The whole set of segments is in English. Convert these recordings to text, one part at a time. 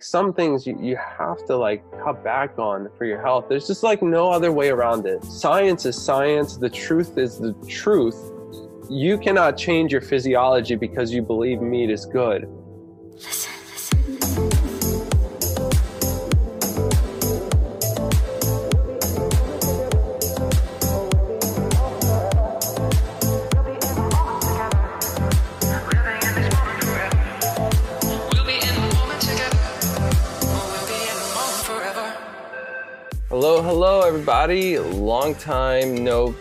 some things you, you have to like cut back on for your health. There's just like no other way around it. Science is science, the truth is the truth. You cannot change your physiology because you believe meat is good. Listen. Everybody. Long time no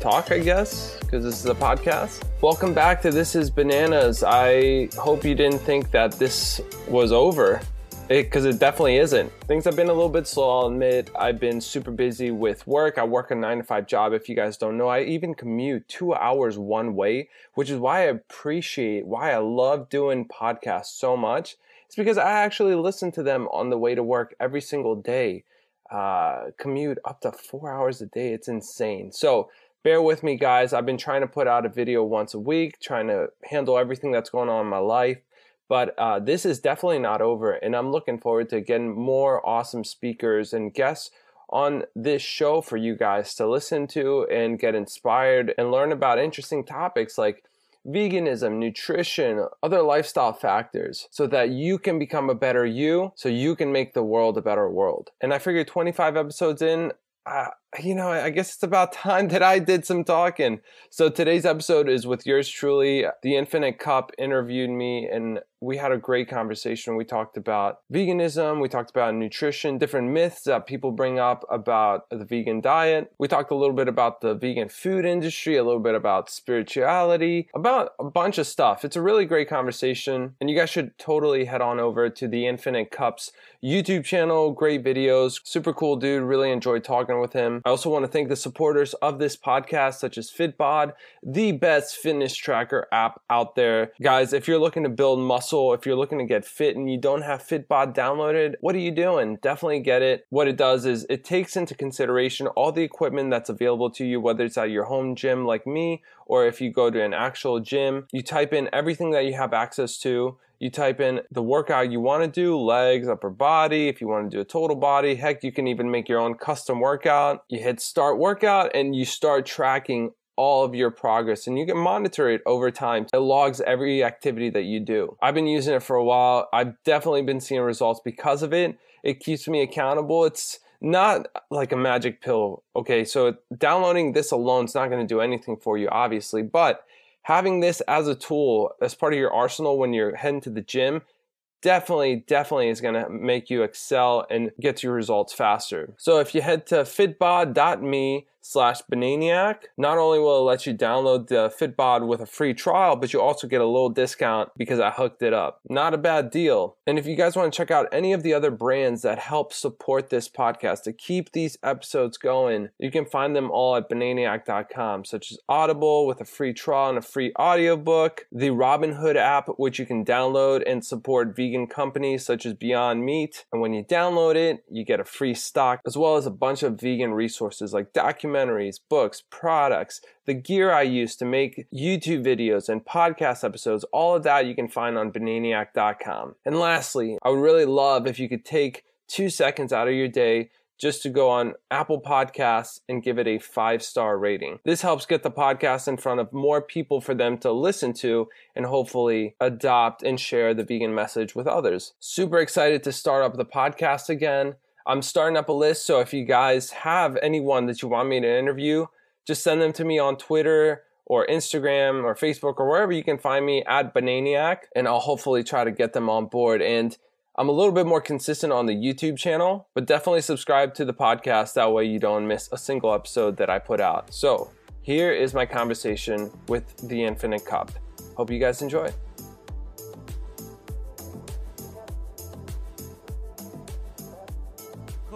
talk, I guess, because this is a podcast. Welcome back to This is Bananas. I hope you didn't think that this was over, because it, it, definitely isn't. Things have been a little bit slow, I'll admit. I've been super busy with work. I work a nine to five job, if you guys don't know. I even commute two hours one way, which is why I appreciate, why I love doing podcasts so much. It's because I actually listen to them on the way to work every single day uh, commute up to four hours a day. It's insane. So bear with me, guys. I've been trying to put out a video once a week, trying to handle everything that's going on in my life. But uh, this is definitely not over, and I'm looking forward to getting more awesome speakers and guests on this show for you guys to listen to and get inspired and learn about interesting topics like veganism, nutrition, other lifestyle factors so that you can become a better you, so you can make the world a better world. And I figured 25 episodes in, uh, you know, I guess it's about time that I did some talking. So today's episode is with yours truly. The Infinite Cup interviewed me and we had a great conversation. We talked about veganism, we talked about nutrition, different myths that people bring up about the vegan diet. We talked a little bit about the vegan food industry, a little bit about spirituality, about a bunch of stuff. It's a really great conversation, and you guys should totally head on over to the Infinite Cups YouTube channel. Great videos, super cool dude. Really enjoyed talking with him. Mm-hmm. I also want to thank the supporters of this podcast, such as Fitbod, the best fitness tracker app out there. Guys, if you're looking to build muscle, if you're looking to get fit and you don't have Fitbod downloaded, what are you doing? Definitely get it. What it does is it takes into consideration all the equipment that's available to you, whether it's at your home gym like me or if you go to an actual gym. You type in everything that you have access to you type in the workout you want to do, legs, upper body, if you want to do a total body. Heck, you can even make your own custom workout. You hit start workout and you start tracking all of your progress and you can monitor it over time. It logs every activity that you do. I've been using it for a while. I've definitely been seeing results because of it. It keeps me accountable. It's not like a magic pill. Okay, so downloading this alone is not going to do anything for you, obviously, but having this as a tool as part of your arsenal when you're heading to the gym definitely definitely is going to make you excel and get your results faster. So if you head to fitbod.me slash bananiac. Not only will it let you download the Fitbod with a free trial, but you also get a little discount because I hooked it up. Not a bad deal. And if you guys want to check out any of the other brands that help support this podcast to keep these episodes going, you can find them all at bananiac.com, such as Audible with a free trial and a free audiobook, the Robinhood app, which you can download and support vegan companies such as Beyond Meat. And when you download it, you get a free stock as well as a bunch of vegan resources like documentaries documentaries, books, products, the gear I use to make YouTube videos and podcast episodes, all of that you can find on bananiac.com. And lastly, I would really love if you could take two seconds out of your day just to go on Apple Podcasts and give it a five star rating. This helps get the podcast in front of more people for them to listen to and hopefully adopt and share the vegan message with others. Super excited to start up the podcast again. I'm starting up a list. So if you guys have anyone that you want me to interview, just send them to me on Twitter or Instagram or Facebook or wherever you can find me at Bananiac, and I'll hopefully try to get them on board. And I'm a little bit more consistent on the YouTube channel, but definitely subscribe to the podcast. That way you don't miss a single episode that I put out. So here is my conversation with the Infinite Cup. Hope you guys enjoy.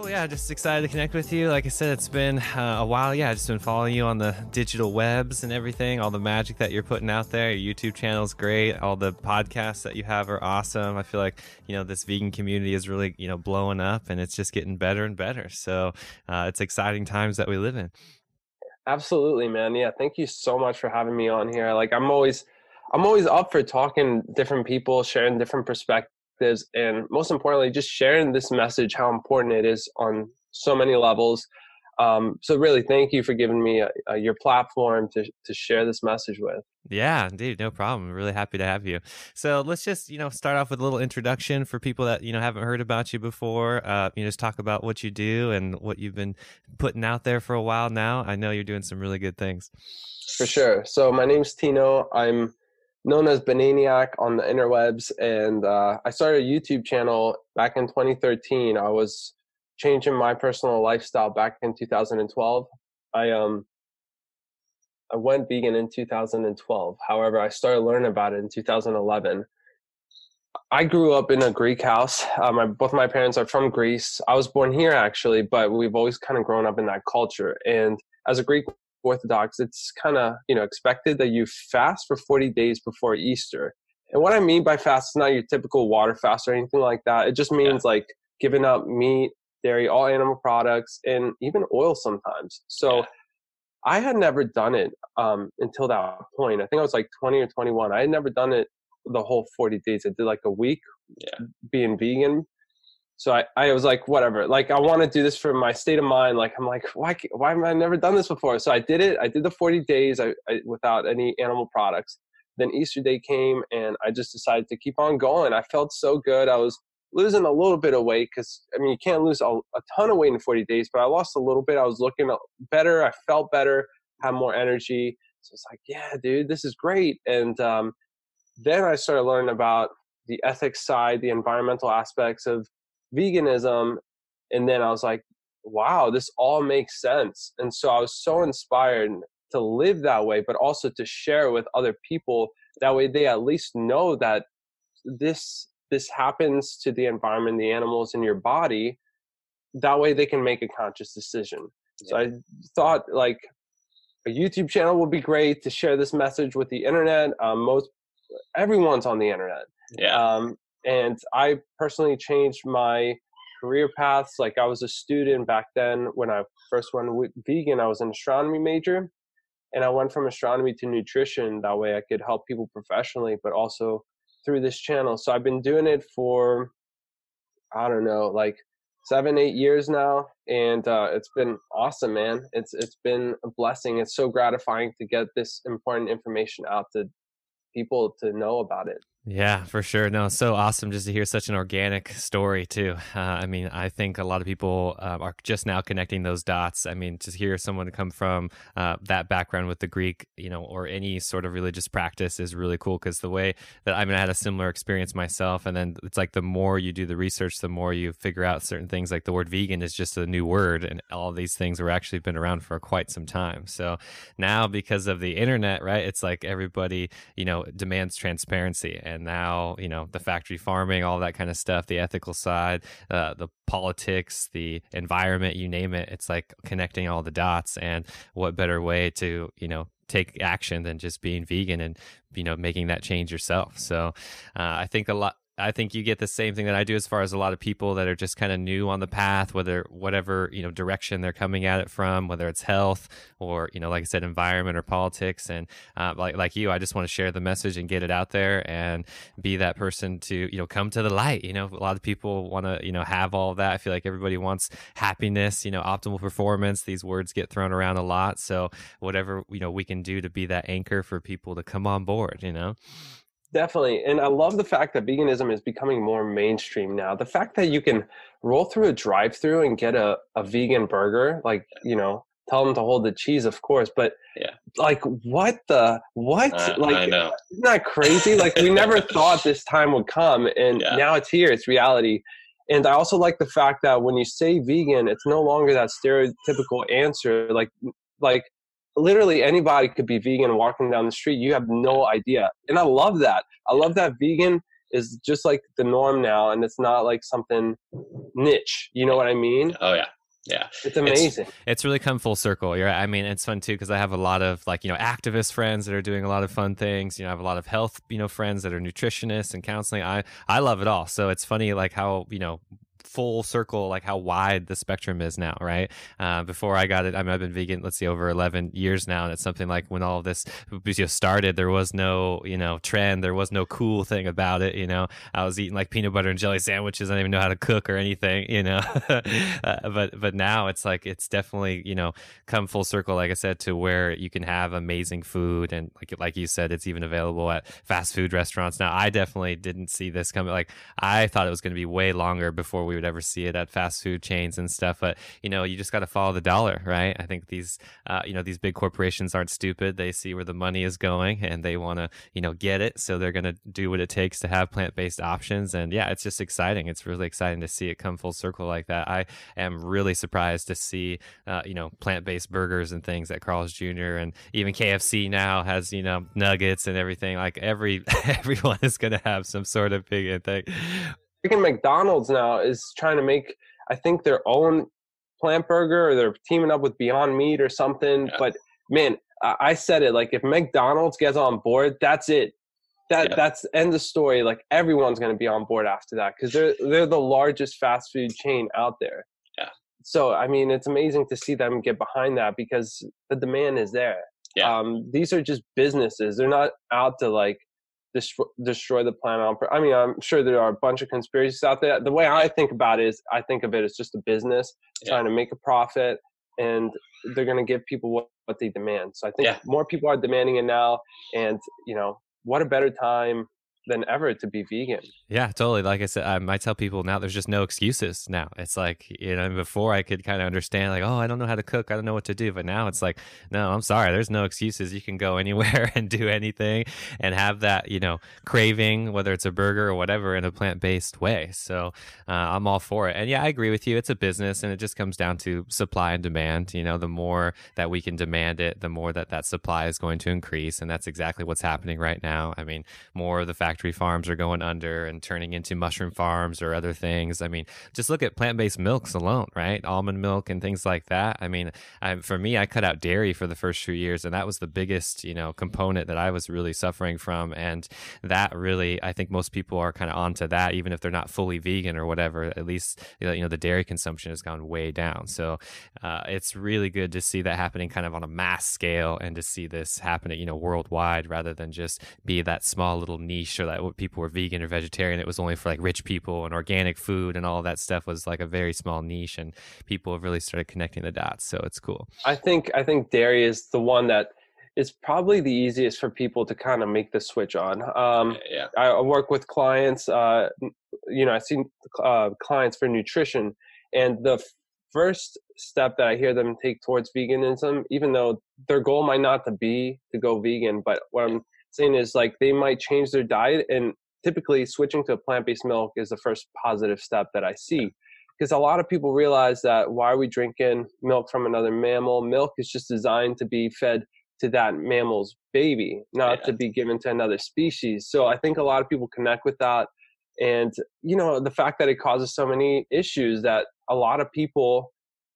Cool. Yeah, just excited to connect with you. Like I said, it's been uh, a while. Yeah, I've just been following you on the digital webs and everything. All the magic that you're putting out there. Your YouTube channel is great. All the podcasts that you have are awesome. I feel like you know this vegan community is really you know blowing up, and it's just getting better and better. So uh, it's exciting times that we live in. Absolutely, man. Yeah, thank you so much for having me on here. Like I'm always, I'm always up for talking different people, sharing different perspectives perspectives, and most importantly, just sharing this message, how important it is on so many levels. Um, so really, thank you for giving me a, a, your platform to to share this message with. Yeah, indeed, no problem. really happy to have you. So let's just you know start off with a little introduction for people that you know haven't heard about you before. Uh, you know, just talk about what you do and what you've been putting out there for a while now. I know you're doing some really good things. For sure. So my name's Tino. I'm known as Bananiac on the interwebs, and uh, I started a YouTube channel back in 2013. I was changing my personal lifestyle back in 2012. I um I went vegan in 2012. However, I started learning about it in 2011. I grew up in a Greek house. Uh, both my parents are from Greece. I was born here actually, but we've always kind of grown up in that culture. And as a Greek Orthodox, it's kind of you know expected that you fast for 40 days before Easter. And what I mean by fast is not your typical water fast or anything like that. It just means yeah. like giving up meat, dairy, all animal products, and even oil sometimes. So yeah. I had never done it um, until that point. I think I was like 20 or 21. I had never done it the whole 40 days. I did like a week yeah. being vegan. So I, I was like, whatever. Like I want to do this for my state of mind. Like I'm like, why why have I never done this before? So I did it. I did the 40 days I, I, without any animal products. Then Easter Day came, and I just decided to keep on going. I felt so good. I was losing a little bit of weight because I mean you can't lose a, a, ton of weight in 40 days, but I lost a little bit. I was looking better. I felt better. Had more energy. So it's like, yeah, dude, this is great. And um, then I started learning about the ethics side, the environmental aspects of veganism, and then I was like, wow, this all makes sense. And so I was so inspired to live that way, but also to share with other people. That way, they at least know that this this happens to the environment, the animals in your body, that way they can make a conscious decision. Yeah. So I thought like a YouTube channel would be great to share this message with the internet. Um, most everyone's on the internet. Yeah. Um, and I personally changed my career paths. Like I was a student back then when I first went vegan. I was an astronomy major, and I went from astronomy to nutrition. That way, I could help people professionally, but also through this channel. So I've been doing it for I don't know, like seven, eight years now, and uh, it's been awesome, man. It's it's been a blessing. It's so gratifying to get this important information out to people to know about it. Yeah, for sure. No, so awesome just to hear such an organic story too. Uh, I mean, I think a lot of people um, are just now connecting those dots. I mean, to hear someone come from uh, that background with the Greek, you know, or any sort of religious practice is really cool because the way that I mean, I had a similar experience myself, and then it's like the more you do the research, the more you figure out certain things. Like the word vegan is just a new word, and all these things were actually been around for quite some time. So now, because of the internet, right, it's like everybody, you know, demands transparency and now you know the factory farming all that kind of stuff the ethical side uh, the politics the environment you name it it's like connecting all the dots and what better way to you know take action than just being vegan and you know making that change yourself. So uh, i think a lot I think you get the same thing that I do as far as a lot of people that are just kind of new on the path, whether whatever you know direction they're coming at it from, whether it's health or you know, like I said, environment or politics. And uh, like like you, I just want to share the message and get it out there and be that person to you know come to the light. You know, a lot of people want to you know have all that. I feel like everybody wants happiness, you know, optimal performance. These words get thrown around a lot. So whatever you know we can do to be that anchor for people to come on board. You know. Definitely. And I love the fact that veganism is becoming more mainstream now. The fact that you can roll through a drive through and get a, a vegan burger, like, you know, tell them to hold the cheese, of course, but yeah, like what the what? Uh, like I know. isn't that crazy? like we never thought this time would come and yeah. now it's here, it's reality. And I also like the fact that when you say vegan, it's no longer that stereotypical answer. Like like literally anybody could be vegan walking down the street. You have no idea. And I love that. I love that vegan is just like the norm now and it's not like something niche. You know what I mean? Oh yeah. Yeah, it's amazing. It's, it's, really come full circle. You're, I mean, it's fun too because I have a lot of like you know activist friends that are doing a lot of fun things. You know, I have a lot of health you know friends that are nutritionists and counseling. I I love it all. So it's funny like how you know full circle like how wide the spectrum is now right? Uh, before i got it i mean i've been vegan let's see over 11 years now and it's something like when all this started there was no you know trend there was no cool thing about it you know? I was eating like peanut butter and jelly sandwiches i didn't even know how to cook or anything you know? Uh, but but now it's like it's definitely you know come full circle like i said to where you can have amazing food and like like you said it's even available at fast food restaurants. Now i definitely didn't see this coming like i thought it was going to be way longer before we would ever see it at fast food chains and stuff but you know you just got to follow the dollar right? I think these uh, you know these big corporations aren't stupid. They see where the money is going and they want to you know get it. So they're going to do what it takes to have plant-based options. And yeah it's just exciting. It's really exciting to see it come full circle like that. I am really surprised to see uh, you know plant-based burgers and things at carl's jr and even kfc now has you know nuggets and everything. Like every everyone is going to have some sort of big thing freaking mcdonald's now is trying to make i think their own plant burger or they're teaming up with beyond meat or something yeah. but man I said it like if McDonald's gets on board, that's it. That yeah. that's end the story. Like everyone's going to be on board after that because they're they're the largest fast food chain out there. Yeah. So I mean, it's amazing to see them get behind that because the demand is there. Yeah. Um, these are just businesses. They're not out to like destroy, destroy the planet on. I mean, I'm sure there are a bunch of conspiracies out there. The way I think about it is, I think of it as just a business yeah. trying to make a profit, and they're going to give people what what they demand. So I think yeah. more people are demanding it now, and you know, what a better time than ever to be vegan. Yeah, totally. Like I said, I might tell people now there's just no excuses now. It's like, you know, before I could kind of understand, like, oh, I don't know how to cook. I don't know what to do. But now it's like, no, I'm sorry. There's no excuses. You can go anywhere and do anything and have that, you know, craving, whether it's a burger or whatever, in a plant based way. So uh, I'm all for it. And yeah, I agree with you. It's a business and it just comes down to supply and demand. You know, the more that we can demand it, the more that that supply is going to increase. And that's exactly what's happening right now. I mean, more of the fact factory farms are going under and turning into mushroom farms or other things. I mean, just look at plant based milks alone, right? Almond milk and things like that. I mean, I, for me, I cut out dairy for the first few years, and that was the biggest, you know, component that I was really suffering from. And that really, I think most people are kind of onto that, even if they're not fully vegan or whatever. At least, you know, the dairy consumption has gone way down. So uh, it's really good to see that happening kind of on a mass scale and to see this happening, you know, worldwide rather than just be that small little niche or that people were vegan or vegetarian. It was only for like rich people and organic food and all that stuff was like a very small niche, and people have really started connecting the dots. So it's cool. I think I think dairy is the one that is probably the easiest for people to kind of make the switch on. Um, yeah, I work with clients. Uh, you know, I see uh, clients for nutrition, and the first step that I hear them take towards veganism, even though their goal might not to be to go vegan, but what I'm saying is like they might change their diet and typically switching to a plant-based milk is the first positive step that I see. Because a lot of people realize that why are we drinking milk from another mammal? Milk is just designed to be fed to that mammal's baby, not yeah. to be given to another species. So I think a lot of people connect with that. And, you know, the fact that it causes so many issues that a lot of people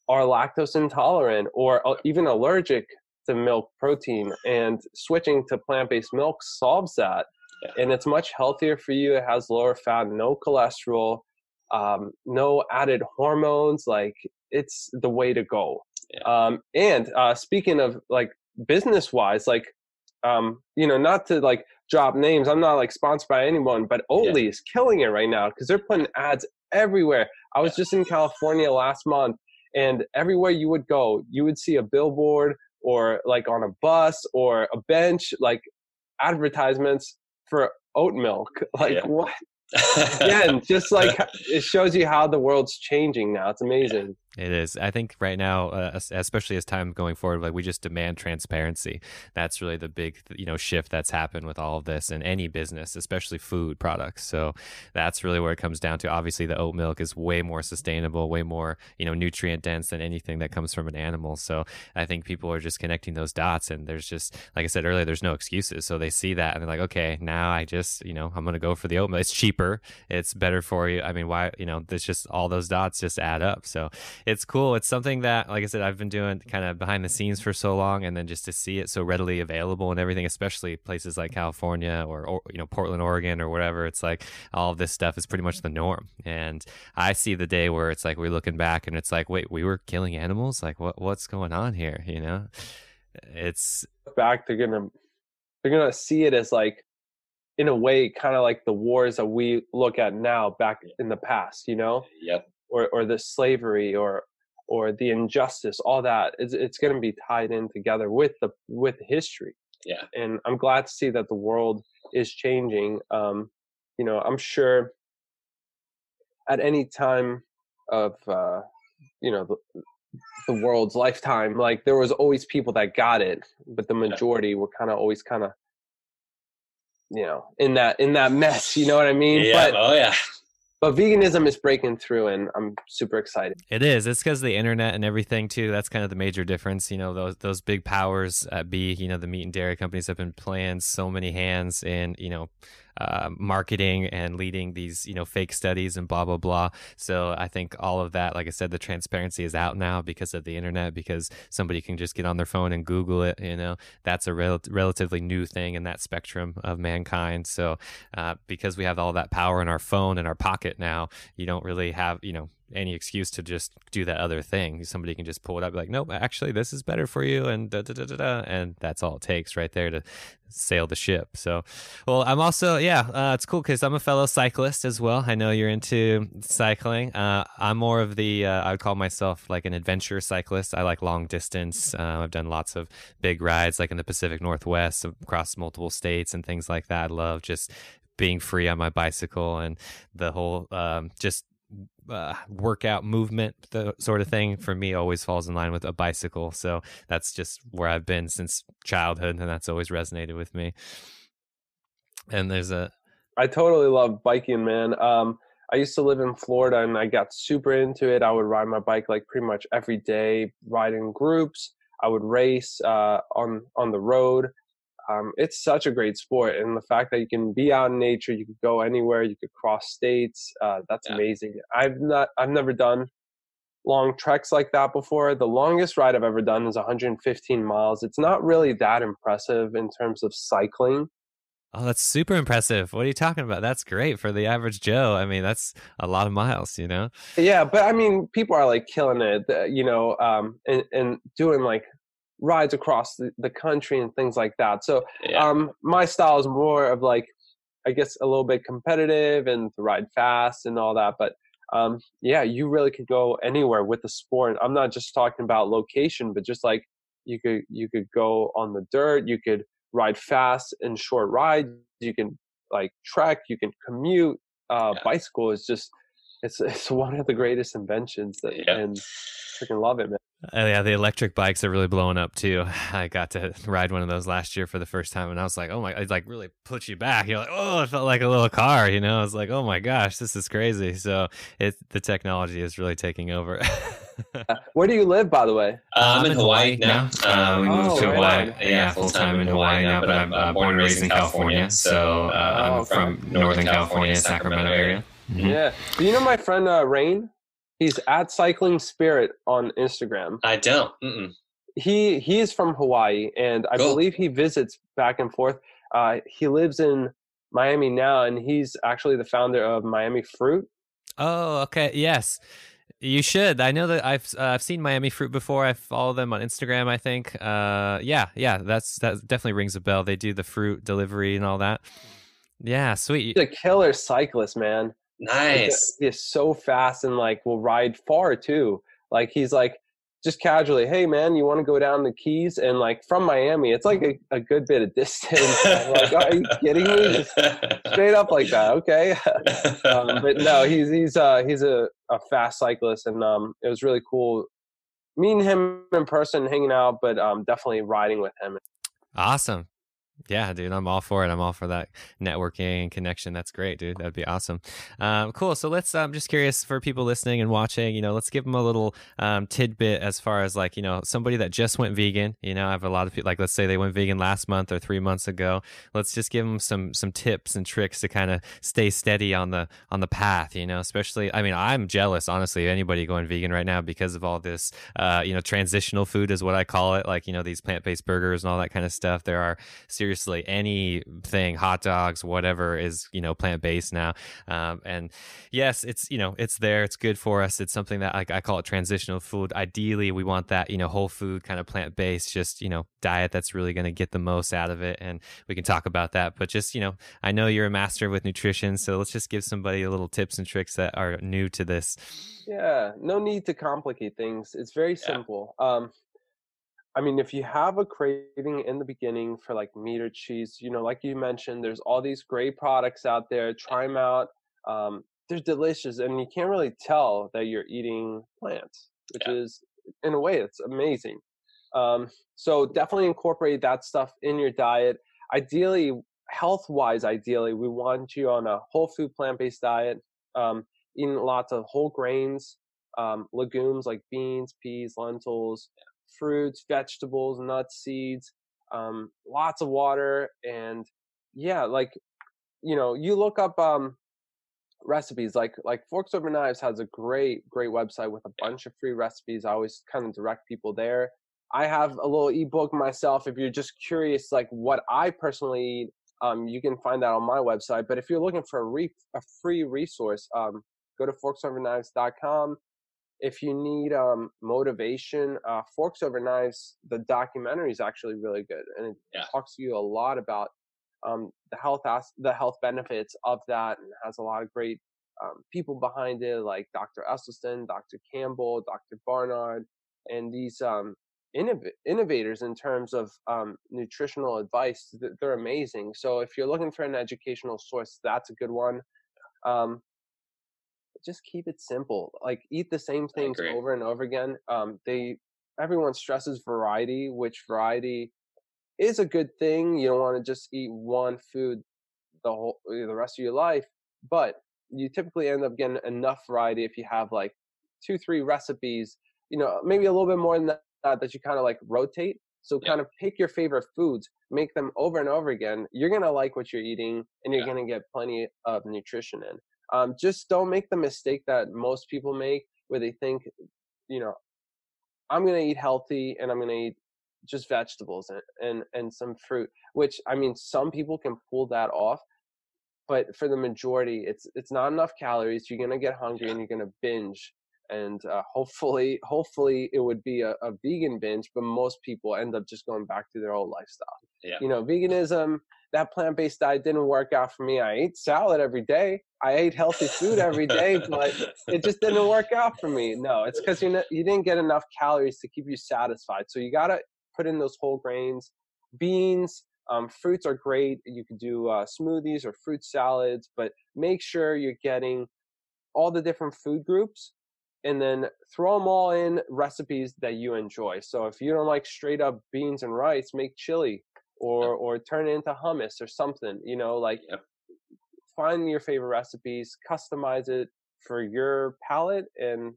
are lactose intolerant or uh, even allergic to milk protein and switching to plant-based milk solves that yeah. and it's much healthier for you it has lower fat no cholesterol um, no added hormones like it's the way to go yeah. um, and uh, speaking of like business wise like um, you know not to like drop names i'm not like sponsored by anyone but oatly yeah. is killing it right now because they're putting ads everywhere i was just in california last month and everywhere you would go you would see a billboard or like on a bus or a bench, like advertisements for oat milk. Like yeah. what? Again, just like it shows you how the world's changing now. It's amazing. It is. I think right now, uh, especially as time going forward, like we just demand transparency. That's really the big, you know, shift that's happened with all of this in any business, especially food products. So that's really where it comes down to. Obviously, the oat milk is way more sustainable, way more, you know, nutrient dense than anything that comes from an animal. So I think people are just connecting those dots, and there's just, like I said earlier, there's no excuses. So they see that and they're like, okay, now I just, you know, I'm going to go for the oat milk. It's cheaper, it's better for you. I mean, why, you know, there's just all those dots just add up. So it's cool. It's something that, like I said, I've been doing kind of behind the scenes for so long, and then just to see it so readily available and everything, especially places like California or, or you know Portland, Oregon, or whatever. It's like all of this stuff is pretty much the norm. And I see the day where it's like we're looking back and it's like, wait, we were killing animals. Like, what what's going on here? You know, it's back. They're gonna they're gonna see it as like in a way kind of like the wars that we look at now back in the past you know yep or or the slavery or or the injustice all that it's, it's going to be tied in together with the with history. Yeah. And i'm glad to see that the world is changing um you know i'm sure at any time of uh you know the, the world's lifetime like there was always people that got it but the majority were kind of always kind of you know in that in that mess you know what i mean? Yeah but oh yeah but veganism is breaking through and i'm super excited It is. It's because the internet and everything too. That's kind of the major difference. You know, those those big powers at B. You know, the meat and dairy companies have been playing so many hands and you know uh, marketing and leading these you know fake studies and blah blah blah. So I think all of that, like I said, the transparency is out now because of the internet. Because somebody can just get on their phone and Google it. You know, that's a rel- relatively new thing in that spectrum of mankind. So uh, because we have all that power in our phone in our pocket now, you don't really have you know any excuse to just do that other thing. Somebody can just pull it up, be like, nope, actually, this is better for you, and da da da da da, and that's all it takes right there to sail the ship. So, well, I'm also yeah, uh, it's cool because I'm a fellow cyclist as well. I know you're into cycling. Uh, I'm more of the uh, I would call myself like an adventure cyclist. I like long distance. Uh, I've done lots of big rides, like in the Pacific Northwest, across multiple states and things like that. I love just being free on my bicycle and the whole um, just uh, workout movement the sort of thing for me always falls in line with a bicycle. So that's just where i've been since childhood and that's always resonated with me. And there's a i totally love biking man. Um i used to live in florida and i got super into it. I would ride my bike like pretty much every day ride in groups. I would race uh on on the road um, it's such a great sport and the fact that you can be out in nature you could go anywhere you could cross states uh, that's Yeah. amazing. I've not i've never done long treks like that before. The longest ride i've ever done is 115 miles. It's not really that impressive in terms of cycling. Oh that's super impressive. What are you talking about? That's great for the average joe. I mean that's a lot of miles you know? Yeah but i mean people are like killing it uh, you know um and, and doing like rides across the, the country and things like that so yeah um my style is more of like i guess a little bit competitive and to ride fast and all that but um yeah you really could go anywhere with the sport i'm not just talking about location but just like you could you could go on the dirt you could ride fast and short rides you can like trek you can commute uh Yeah. bicycle is just it's it's one of the greatest inventions that Yeah. and freaking love it man Uh, yeah, the electric bikes are really blowing up too. I got to ride one of those last year for the first time, and I was like, "Oh my!" It like really puts you back. You're like, "Oh, it felt like a little car," you know. I was like, "Oh my gosh, this is crazy." So it the technology is really taking over. where do you live by the way Uh, I'm in Hawaii now. Uh, we moved Oh, to Hawaii, on. yeah, full time in Hawaii now. But I'm uh, born and raised in California, so uh, Oh, I'm okay. from Northern California, Sacramento area. Mhm. Yeah. Do you know my friend uh, Rain? He's at Cycling Spirit on Instagram. I don't. Mm-mm. He he is from Hawaii, and I Cool. believe he visits back and forth. Uh, he lives in Miami now, and he's actually the founder of Miami Fruit. Oh, okay. Yes. You should. I know that I've uh, I've seen Miami Fruit before. I follow them on Instagram. I think. Uh, yeah, yeah. That's that definitely rings a bell. They do the fruit delivery and all that. Yeah, sweet. He's a killer cyclist, man. Nice. He is so fast and like will ride far too. Like he's like just casually, hey man, you want to go down the Keys? And like from Miami, it's like a, a good bit of distance. Like, are you kidding me? Just straight up like that. Okay. um, but no, he's he's uh he's a, a fast cyclist, and um it was really cool meeting him in person, hanging out, but um definitely riding with him. Awesome. Yeah, dude, I'm all for it. I'm all for that networking and connection. That's great, dude. That'd be awesome. Um, cool. So let's. I'm just curious for people listening and watching. You know, let's give them a little um, tidbit as far as like you know somebody that just went vegan. You know, I have a lot of people like let's say they went vegan last month or three months ago. Let's just give them some some tips and tricks to kind of stay steady on the on the path. You know, especially I mean I'm jealous honestly of anybody going vegan right now because of all this. Uh, you know, transitional food is what I call it. Like you know these plant based burgers and all that kind of stuff. There are seriously anything, hot dogs, whatever is you know plant based now. Um, and yes, it's you know it's there. It's good for us. It's something that like I call it transitional food. Ideally, we want that you know whole food kind of plant based, just you know diet that's really going to get the most out of it. And we can talk about that. But just you know, I know you're a master with nutrition, so let's just give somebody a little tips and tricks that are new to this. Yeah, no need to complicate things. It's very simple. Yeah. Um, I mean, if you have a craving in the beginning for like meat or cheese, you know, like you mentioned, there's all these great products out there. Try them out. Um, they're delicious, and you can't really tell that you're eating plants, which yeah. is, in a way, it's amazing. Um, so definitely incorporate that stuff in your diet. Ideally, health-wise, ideally, we want you on a whole food plant-based diet, um, eating lots of whole grains, um, legumes like beans, peas, lentils, fruits, vegetables, nuts, seeds, um, lots of water, and yeah, like you know, you look up um, recipes like like Forks Over Knives has a great great website with a bunch of free recipes. I always kind of direct people there. I have a little ebook myself. If you're just curious, like what I personally eat, um, you can find that on my website. But if you're looking for a, re- a free resource, um, go to forksoverknives.com if you need um, motivation, uh, Forks Over Knives, the documentary is actually really good, and it yeah. talks to you a lot about um, the health as- the health benefits of that, and has a lot of great um, people behind it, like Dr. Esselstyn, Dr. Campbell, Dr. Barnard, and these um, innov- innovators in terms of um, nutritional advice. They're amazing. So if you're looking for an educational source, that's a good one. Um, just keep it simple. Like eat the same things over and over again. Um, they everyone stresses variety, which variety is a good thing. You don't want to just eat one food the whole the rest of your life, but you typically end up getting enough variety if you have like two, three recipes. You know, maybe a little bit more than that that you kind of like rotate. So yeah. kind of pick your favorite foods, make them over and over again. You're gonna like what you're eating, and you're yeah. gonna get plenty of nutrition in. Um, just don't make the mistake that most people make where they think, you know, I'm going to eat healthy and I'm going to eat just vegetables and, and, and some fruit, which I mean, some people can pull that off, but for the majority, it's, it's not enough calories. You're going to get hungry and you're going to binge. And uh, hopefully, hopefully it would be a, a vegan binge, but most people end up just going back to their old lifestyle. Yeah. You know, veganism that plant based diet didn't work out for me. I ate salad every day. I ate healthy food every day, but it just didn't work out for me. No, it's because you you didn't get enough calories to keep you satisfied. So you gotta put in those whole grains, beans. Um, fruits are great. You could do uh, smoothies or fruit salads, but make sure you're getting all the different food groups and then throw them all in recipes that you enjoy. So if you don't like straight up beans and rice, make chili or or turn it into hummus or something you know like yep. find your favorite recipes customize it for your palate and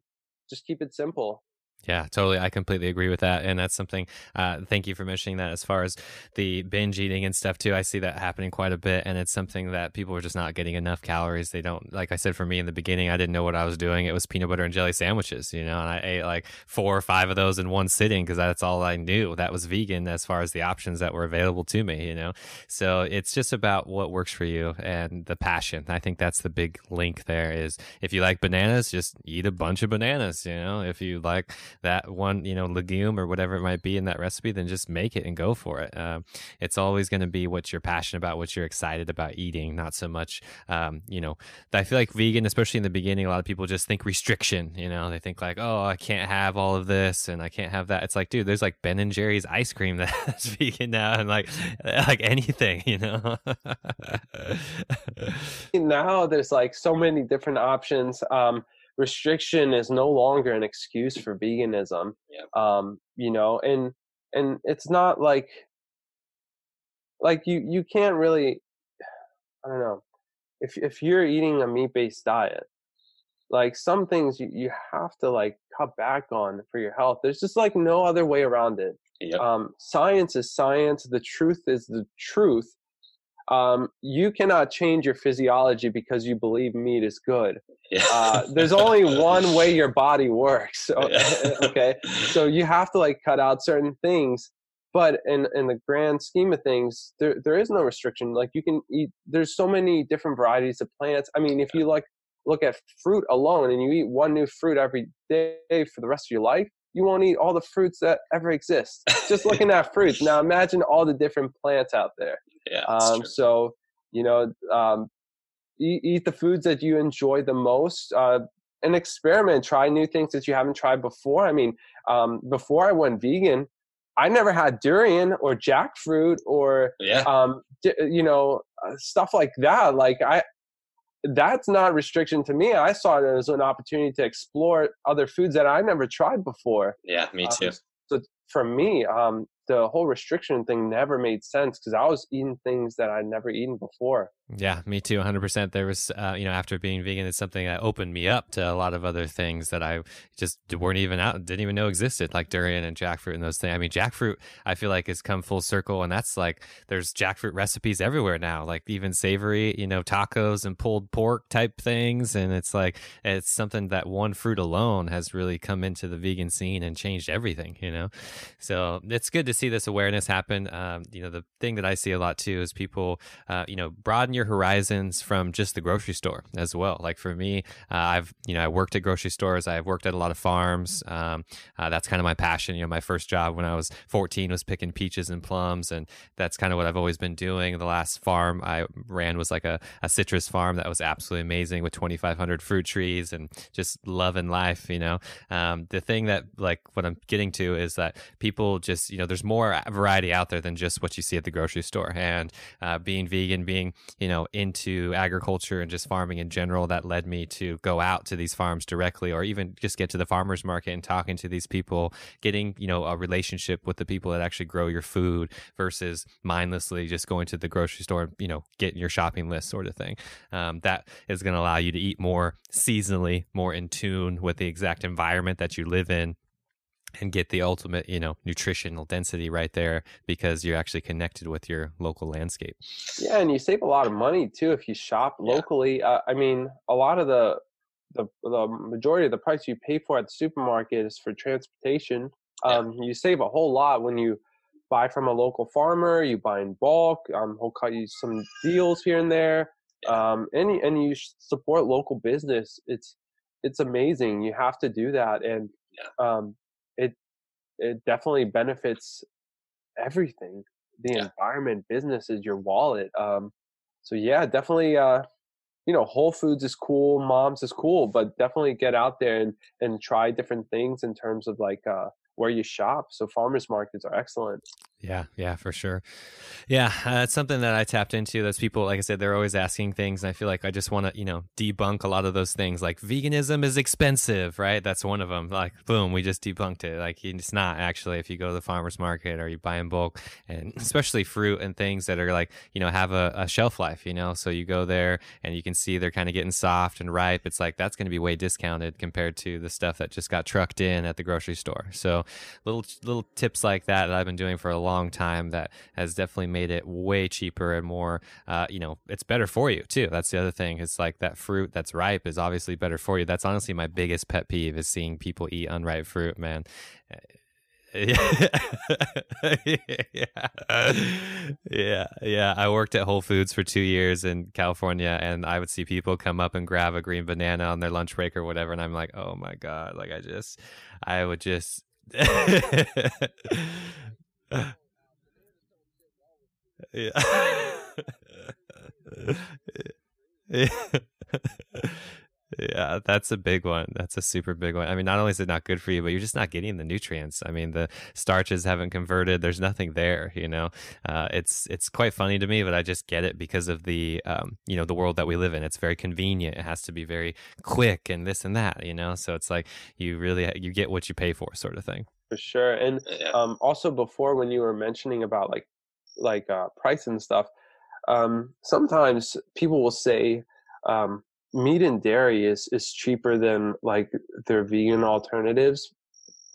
just keep it simple yeah, totally. I completely agree with that. And that's something, uh, thank you for mentioning that as far as the binge eating and stuff too. I see that happening quite a bit. And it's something that people are just not getting enough calories. They don't, like I said, for me in the beginning, I didn't know what I was doing. It was peanut butter and jelly sandwiches, you know, and I ate like four or five of those in one sitting because that's all I knew. That was vegan as far as the options that were available to me, you know. So it's just about what works for you and the passion. I think that's the big link there is if you like bananas, just eat a bunch of bananas, you know. If you like, that one, you know, legume or whatever it might be in that recipe, then just make it and go for it. Um, it's always going to be what you're passionate about, what you're excited about eating, not so much, um, you know, I feel like vegan, especially in the beginning, a lot of people just think restriction, you know, they think like, oh, I can't have all of this and I can't have that. It's like, dude, there's like Ben and Jerry's ice cream that's vegan now and like, like anything, you know? now there's like so many different options. Um, restriction is no longer an excuse for veganism. Yeah. Um, you know, and and it's not like like you you can't really I don't know if if you're eating a meat based diet, like some things you, you have to like cut back on for your health. There's just like no other way around it. Yep. Um, science is science. The truth is the truth. Um, you cannot change your physiology because you believe meat is good. Yeah. Uh, there's only one way your body works. So, Yeah. okay, so you have to like cut out certain things. But in in the grand scheme of things, there there is no restriction. Like you can eat. There's so many different varieties of plants. I mean, if you like look at fruit alone and you eat one new fruit every day for the rest of your life, you won't eat all the fruits that ever exist. Just looking at fruits. Now imagine all the different plants out there. Yeah. Um, so you know, um, eat, eat the foods that you enjoy the most. Uh, and experiment. Try new things that you haven't tried before. I mean, um, before I went vegan, I never had durian or jackfruit or yeah. um, you know uh, stuff like that. Like I, that's not restriction to me. I saw it as an opportunity to explore other foods that I never tried before. Yeah. Me Um, too. So for me, um, the whole restriction thing never made sense because I was eating things that I'd never eaten before. Yeah, me too, 100%. There was, uh, you know, after being vegan, it's something that opened me up to a lot of other things that I just weren't even out, didn't even know existed, like durian and jackfruit and those things. I mean, jackfruit, I feel like has come full circle, and that's like there's jackfruit recipes everywhere now, like even savory, you know, tacos and pulled pork type things. And it's like, it's something that one fruit alone has really come into the vegan scene and changed everything, you know? So it's good to see this awareness happen. Um, you know, the thing that I see a lot too is people, uh, you know, broaden your horizons from just the grocery store as well. Like for me, uh, I've, you know, I worked at grocery stores. I've worked at a lot of farms. Um, uh, that's kind of my passion. You know, my first job when I was 14 was picking peaches and plums. And that's kind of what I've always been doing. The last farm I ran was like a, a citrus farm that was absolutely amazing with 2,500 fruit trees and just loving life, you know. Um, the thing that, like, what I'm getting to is that people just, you know, there's more variety out there than just what you see at the grocery store. And uh, being vegan, being, you know, into agriculture and just farming in general, that led me to go out to these farms directly or even just get to the farmer's market and talking to these people, getting, you know, a relationship with the people that actually grow your food versus mindlessly just going to the grocery store and, you know, getting your shopping list sort of thing. Um, that is going to allow you to eat more seasonally, more in tune with the exact environment that you live in and get the ultimate, you know, nutritional density right there because you're actually connected with your local landscape. Yeah, and you save a lot of money too if you shop Yeah. locally. Uh, I mean, a lot of the, the the majority of the price you pay for at the supermarket is for transportation. Yeah. Um, You save a whole lot when you buy from a local farmer. You buy in bulk. Um, he'll cut you some deals here and there. Um, and you- and you support local business. It's it's amazing. You have to do that, and um, it definitely benefits everything the Yeah. environment businesses your wallet um so yeah definitely uh you know whole foods is cool moms is cool but definitely get out there and and try different things in terms of like uh where you shop so farmers markets are excellent Yeah, yeah, for sure. Yeah, uh, it's something that I tapped into. Those people, like I said, they're always asking things, and I feel like I just want to, you know, debunk a lot of those things. Like veganism is expensive, right? That's one of them. Like, boom, we just debunked it. Like, it's not actually. If you go to the farmers market or you buy in bulk, and especially fruit and things that are like, you know, have a, a shelf life, you know, so you go there and you can see they're kind of getting soft and ripe. It's like that's going to be way discounted compared to the stuff that just got trucked in at the grocery store. So little little tips like that that I've been doing for a long time that has definitely made it way cheaper and more uh, you know it's better for you too that's the other thing it's like that fruit that's ripe is obviously better for you that's honestly my biggest pet peeve is seeing people eat unripe fruit man yeah. yeah, yeah. I worked at Whole Foods for two years in California, and I would see people come up and grab a green banana on their lunch break or whatever, and I'm like, oh my god, like I just, I would just. yeah. yeah. Yeah, that's a big one. That's a super big one. I mean, not only is it not good for you, but you're just not getting the nutrients. I mean, the starches haven't converted. There's nothing there. You know, uh, it's it's quite funny to me, but I just get it because of the um, you know the world that we live in. It's very convenient. It has to be very quick and this and that. You know, so it's like you really you get what you pay for, sort of thing. for sure and um also before when you were mentioning about like like uh, price and stuff, um, sometimes people will say um, meat and dairy is is cheaper than like their vegan alternatives.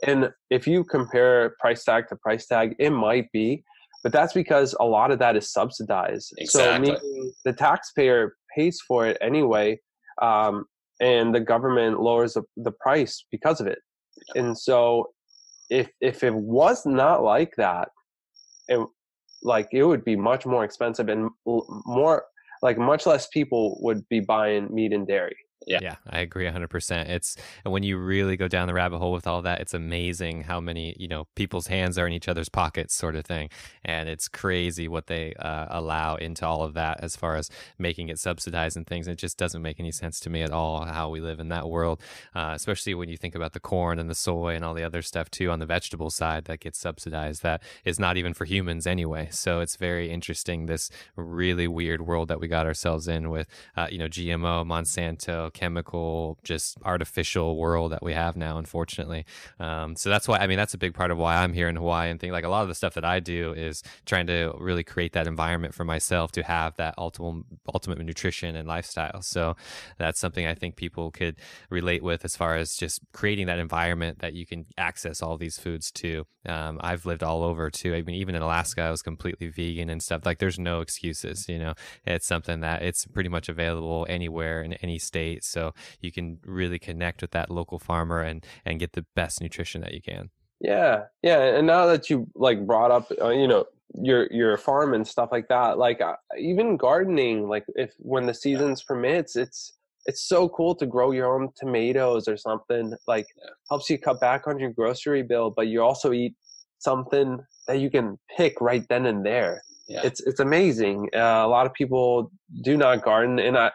And if you compare price tag to price tag, it might be, but that's because a lot of that is subsidized. Exactly. So the taxpayer pays for it anyway, um, and the government lowers the, the price because of it. And so, if if it was not like that, it like it would be much more expensive and more like much less people would be buying meat and dairy. Yeah. yeah, I agree 100%. It's and when you really go down the rabbit hole with all that, it's amazing how many, you know, people's hands are in each other's pockets sort of thing. And it's crazy what they uh, allow into all of that as far as making it subsidized and things. It just doesn't make any sense to me at all how we live in that world, uh, especially when you think about the corn and the soy and all the other stuff too on the vegetable side that gets subsidized that is not even for humans anyway. So it's very interesting this really weird world that we got ourselves in with, uh, you know, GMO, Monsanto, chemical, just artificial world that we have now, unfortunately. Um, so that's why, I mean, that's a big part of why I'm here in Hawaii and think like a lot of the stuff that I do is trying to really create that environment for myself to have that ultimate, ultimate nutrition and lifestyle. So that's something I think people could relate with as far as just creating that environment that you can access all these foods to. Um, I've lived all over too. I mean, even in Alaska, I was completely vegan and stuff. Like, there's no excuses. You know, it's something that it's pretty much available anywhere in any state so you can really connect with that local farmer and and get the best nutrition that you can. Yeah yeah and now that you like brought up uh, you know your your farm and stuff like that like uh, even gardening like if when the seasons permits it's it's so cool to grow your own tomatoes or something like helps you cut back on your grocery bill but you also eat something that you can pick right then and there. Yeah. it's it's amazing. Uh, a lot of people do not garden and i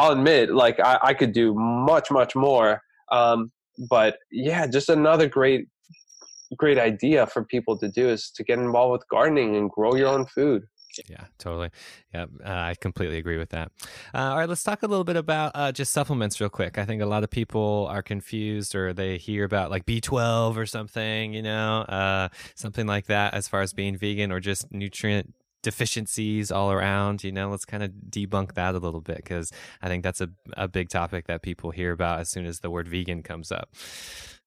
i'll admit like i, I could do much much more um, but yeah just another great great idea for people to do is to get involved with gardening and grow your own food Yeah, totally. Yeah, uh, I completely agree with that. Uh, all right, let's talk a little bit about uh, just supplements real quick. I think a lot of people are confused or they hear about like B12 or something, you know, uh, something like that as far as being vegan or just nutrient deficiencies all around you know let's kind of debunk that a little bit because i think that's a, a big topic that people hear about as soon as the word vegan comes up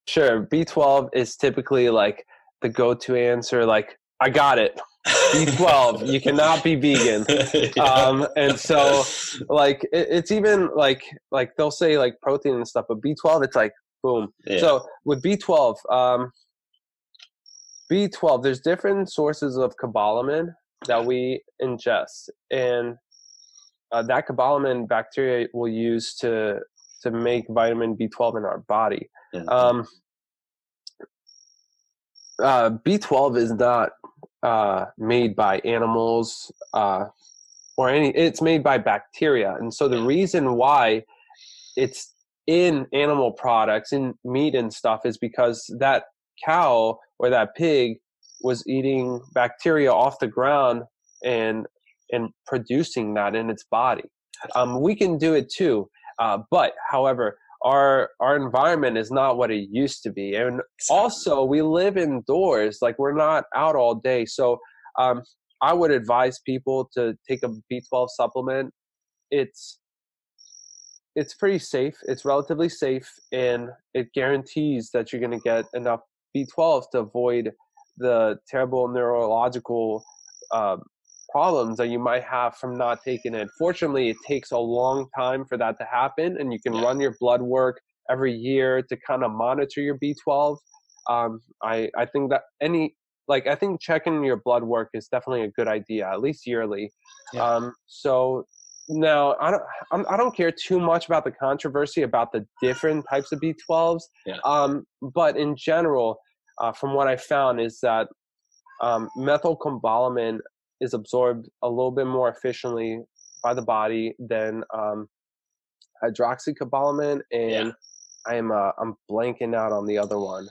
sure b12 is typically like the go-to answer like i got it b12 you cannot be vegan Yeah. um and so like it, it's even like like they'll say like protein and stuff but b12 it's like boom Yeah. so with b12 um b12 there's different sources of cobalamin that we ingest. And uh, that cobalamin bacteria will use to to make vitamin b12 in our body. Mhm. um uh, b12 is not uh, made by animals uh, or any it's made by bacteria. And so the reason why it's in animal products in meat and stuff is because that cow or that pig was eating bacteria off the ground and and producing that in its body. Um, we can do it too uh, but however our our environment is not what it used to be. And also we live indoors like we're not out all day. So um, i would advise people to take a b12 supplement. It's it's pretty safe. It's relatively safe and it guarantees that you're going to get enough b12 to avoid the terrible neurological um, problems that you might have from not taking it fortunately it takes a long time for that to happen and you can Yeah. run your blood work every year to kind of monitor your b12 um, I, I think that any like i think checking your blood work is definitely a good idea at least yearly Yeah. um, so now i don't I'm, i don't care too much about the controversy about the different types of b12s Yeah. um, but in general uh, from what i found is that um, methylcobalamin is absorbed a little bit more efficiently by the body than um, hydroxycobalamin and Yeah. I am uh, I'm blanking out on the other one.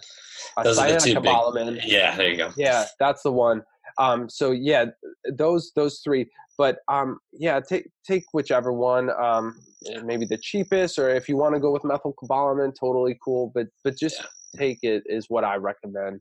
Uh, Those are the two big- cyanocobalamin. yeah, there you go. Yeah, that's the one. Um, so yeah, those those three. But um, yeah, take take whichever one. Um, maybe the cheapest, or if you want to go with methylcobalamin, totally cool. But but just Yeah. Take it is what I recommend.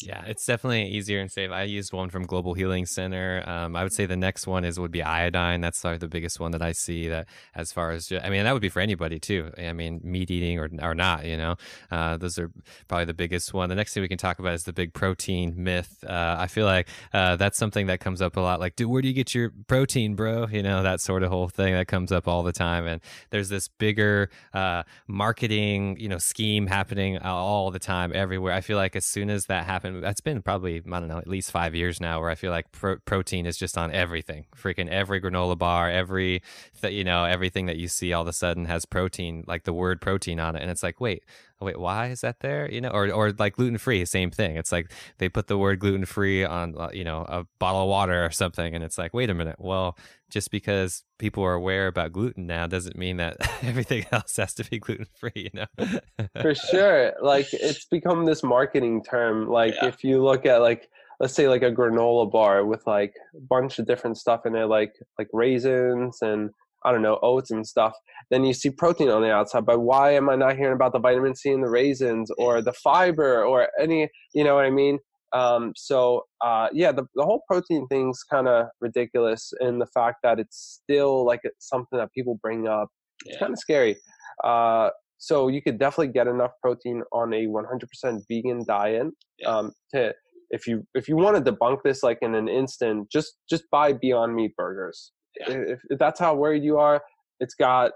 Yeah, it's definitely easier and safe. I used one from Global Healing Center. Um, I would say the next one is would be iodine. That's probably the biggest one that I see. That as far as I mean, that would be for anybody too. I mean, meat eating or or not. You know, uh, those are probably the biggest one. The next thing we can talk about is the big protein myth. Uh, I feel like uh, that's something that comes up a lot. Like, dude, where do you get your protein, bro? You know, that sort of whole thing that comes up all the time. And there's this bigger uh, marketing, you know, scheme happening all the time everywhere. I feel like as soon as that happens that's been probably I don't know at least five years now where I feel like pro- protein is just on everything, freaking every granola bar, every th- you know everything that you see all of a sudden has protein, like the word protein on it, and it's like wait, wait, why is that there? You know, or or like gluten free, same thing. It's like they put the word gluten free on uh, you know a bottle of water or something, and it's like wait a minute, well just because people are aware about gluten now doesn't mean that everything else has to be gluten free you know for sure like it's become this marketing term like yeah. if you look at like let's say like a granola bar with like a bunch of different stuff in it like like raisins and i don't know oats and stuff then you see protein on the outside but why am i not hearing about the vitamin c in the raisins or the fiber or any you know what i mean um, so uh, yeah, the, the whole protein thing's kind of ridiculous, and the fact that it's still like it's something that people bring up, it's yeah. kind of scary. Uh, so you could definitely get enough protein on a 100% vegan diet. Um, to if you if you want to debunk this like in an instant, just just buy Beyond Meat burgers. Yeah. If, if that's how worried you are, it's got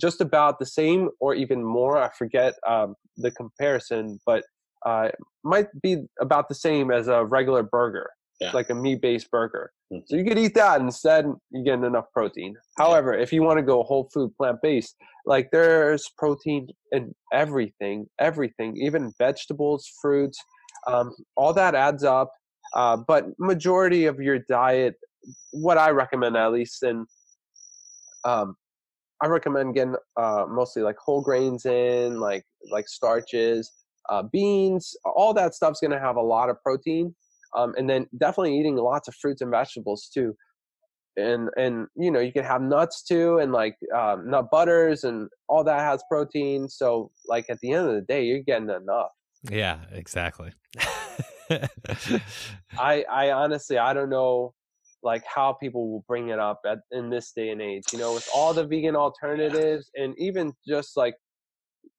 just about the same or even more. I forget um, the comparison, but uh, might be about the same as a regular burger, yeah. like a meat-based burger. Mm-hmm. So you could eat that instead. You get enough protein. However, if you want to go whole food, plant-based, like there's protein in everything, everything, even vegetables, fruits, um, all that adds up. Uh, but majority of your diet, what I recommend at least, and um, I recommend getting uh, mostly like whole grains in, like like starches, uh, beans, all that stuff's going to have a lot of protein. Um, and then definitely eating lots of fruits and vegetables too. And and you know you can have nuts too, and like um, nut butters and all that has protein. So like at the end of the day, you're getting enough. Yeah, exactly. I I honestly I don't know like how people will bring it up at, in this day and age. You know, with all the vegan alternatives and even just like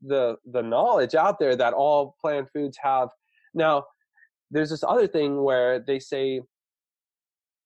the the knowledge out there that all plant foods have now there's this other thing where they say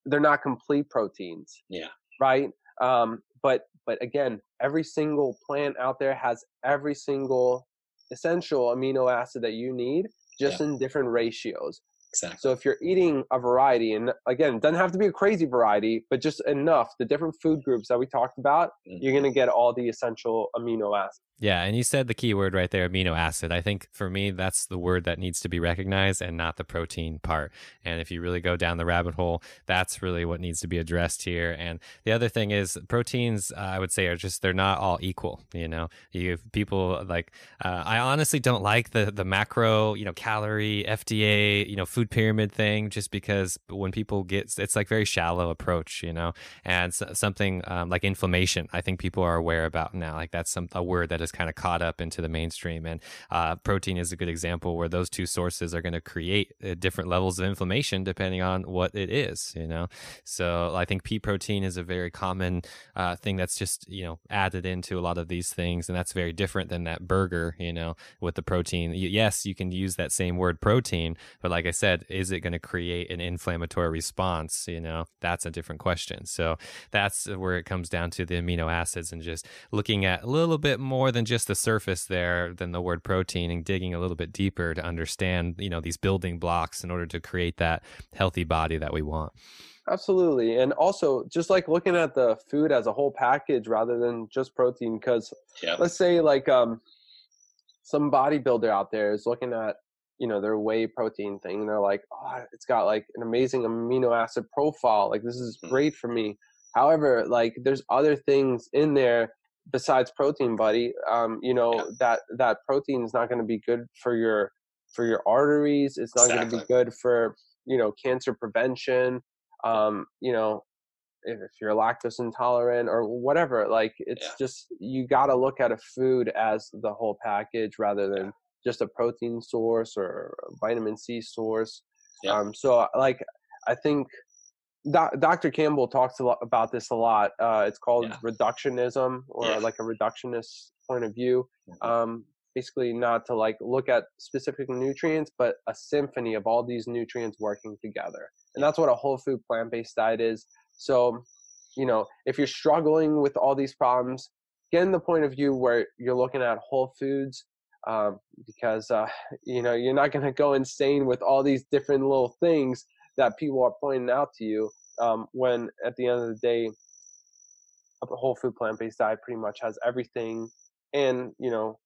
they're not complete proteins yeah right um but but again every single plant out there has every single essential amino acid that you need just yeah. in different ratios Exactly. So if you're eating a variety, and again, it doesn't have to be a crazy variety, but just enough, the different food groups that we talked about, mm-hmm. you're going to get all the essential amino acids. Yeah, and you said the key word right there, amino acid. I think for me, that's the word that needs to be recognized and not the protein part. And if you really go down the rabbit hole, that's really what needs to be addressed here. And the other thing is, proteins, uh, I would say, are just they're not all equal. You know, you people like uh, I honestly don't like the the macro, you know, calorie FDA, you know, food pyramid thing, just because when people get it's like very shallow approach, you know, and something um, like inflammation, I think people are aware about now. Like that's some a word that is kind of caught up into the mainstream. And uh, protein is a good example where those two sources are going to create uh, different levels of inflammation depending on what it is, you know? So I think pea protein is a very common uh, thing that's just, you know, added into a lot of these things. And that's very different than that burger, you know, with the protein. Yes, you can use that same word protein, but like I said, is it going to create an inflammatory response? You know, that's a different question. So that's where it comes down to the amino acids and just looking at a little bit more than than just the surface there than the word protein and digging a little bit deeper to understand you know these building blocks in order to create that healthy body that we want absolutely and also just like looking at the food as a whole package rather than just protein because yep. let's say like um some bodybuilder out there is looking at you know their whey protein thing and they're like oh it's got like an amazing amino acid profile like this is mm-hmm. great for me however like there's other things in there besides protein buddy um, you know yeah. that that protein is not going to be good for your for your arteries it's not exactly. going to be good for you know cancer prevention um, you know if, if, you're lactose intolerant or whatever like it's yeah. just you got to look at a food as the whole package rather than just a protein source or a vitamin C source. Yeah. Um, so like I think doc, Dr. Campbell talks a lot about this a lot. Uh, it's called Yeah. reductionism or Yeah. like a reductionist point of view. Mhm. Um, basically not to like look at specific nutrients, but a symphony of all these nutrients working together. And that's what a whole food plant based diet is. So, you know, if you're struggling with all these problems, get in the point of view where you're looking at whole foods um, because, uh, you know, you're not going to go insane with all these different little things that people are pointing out to you um, when at the end of the day, a whole food plant based diet pretty much has everything and, you know,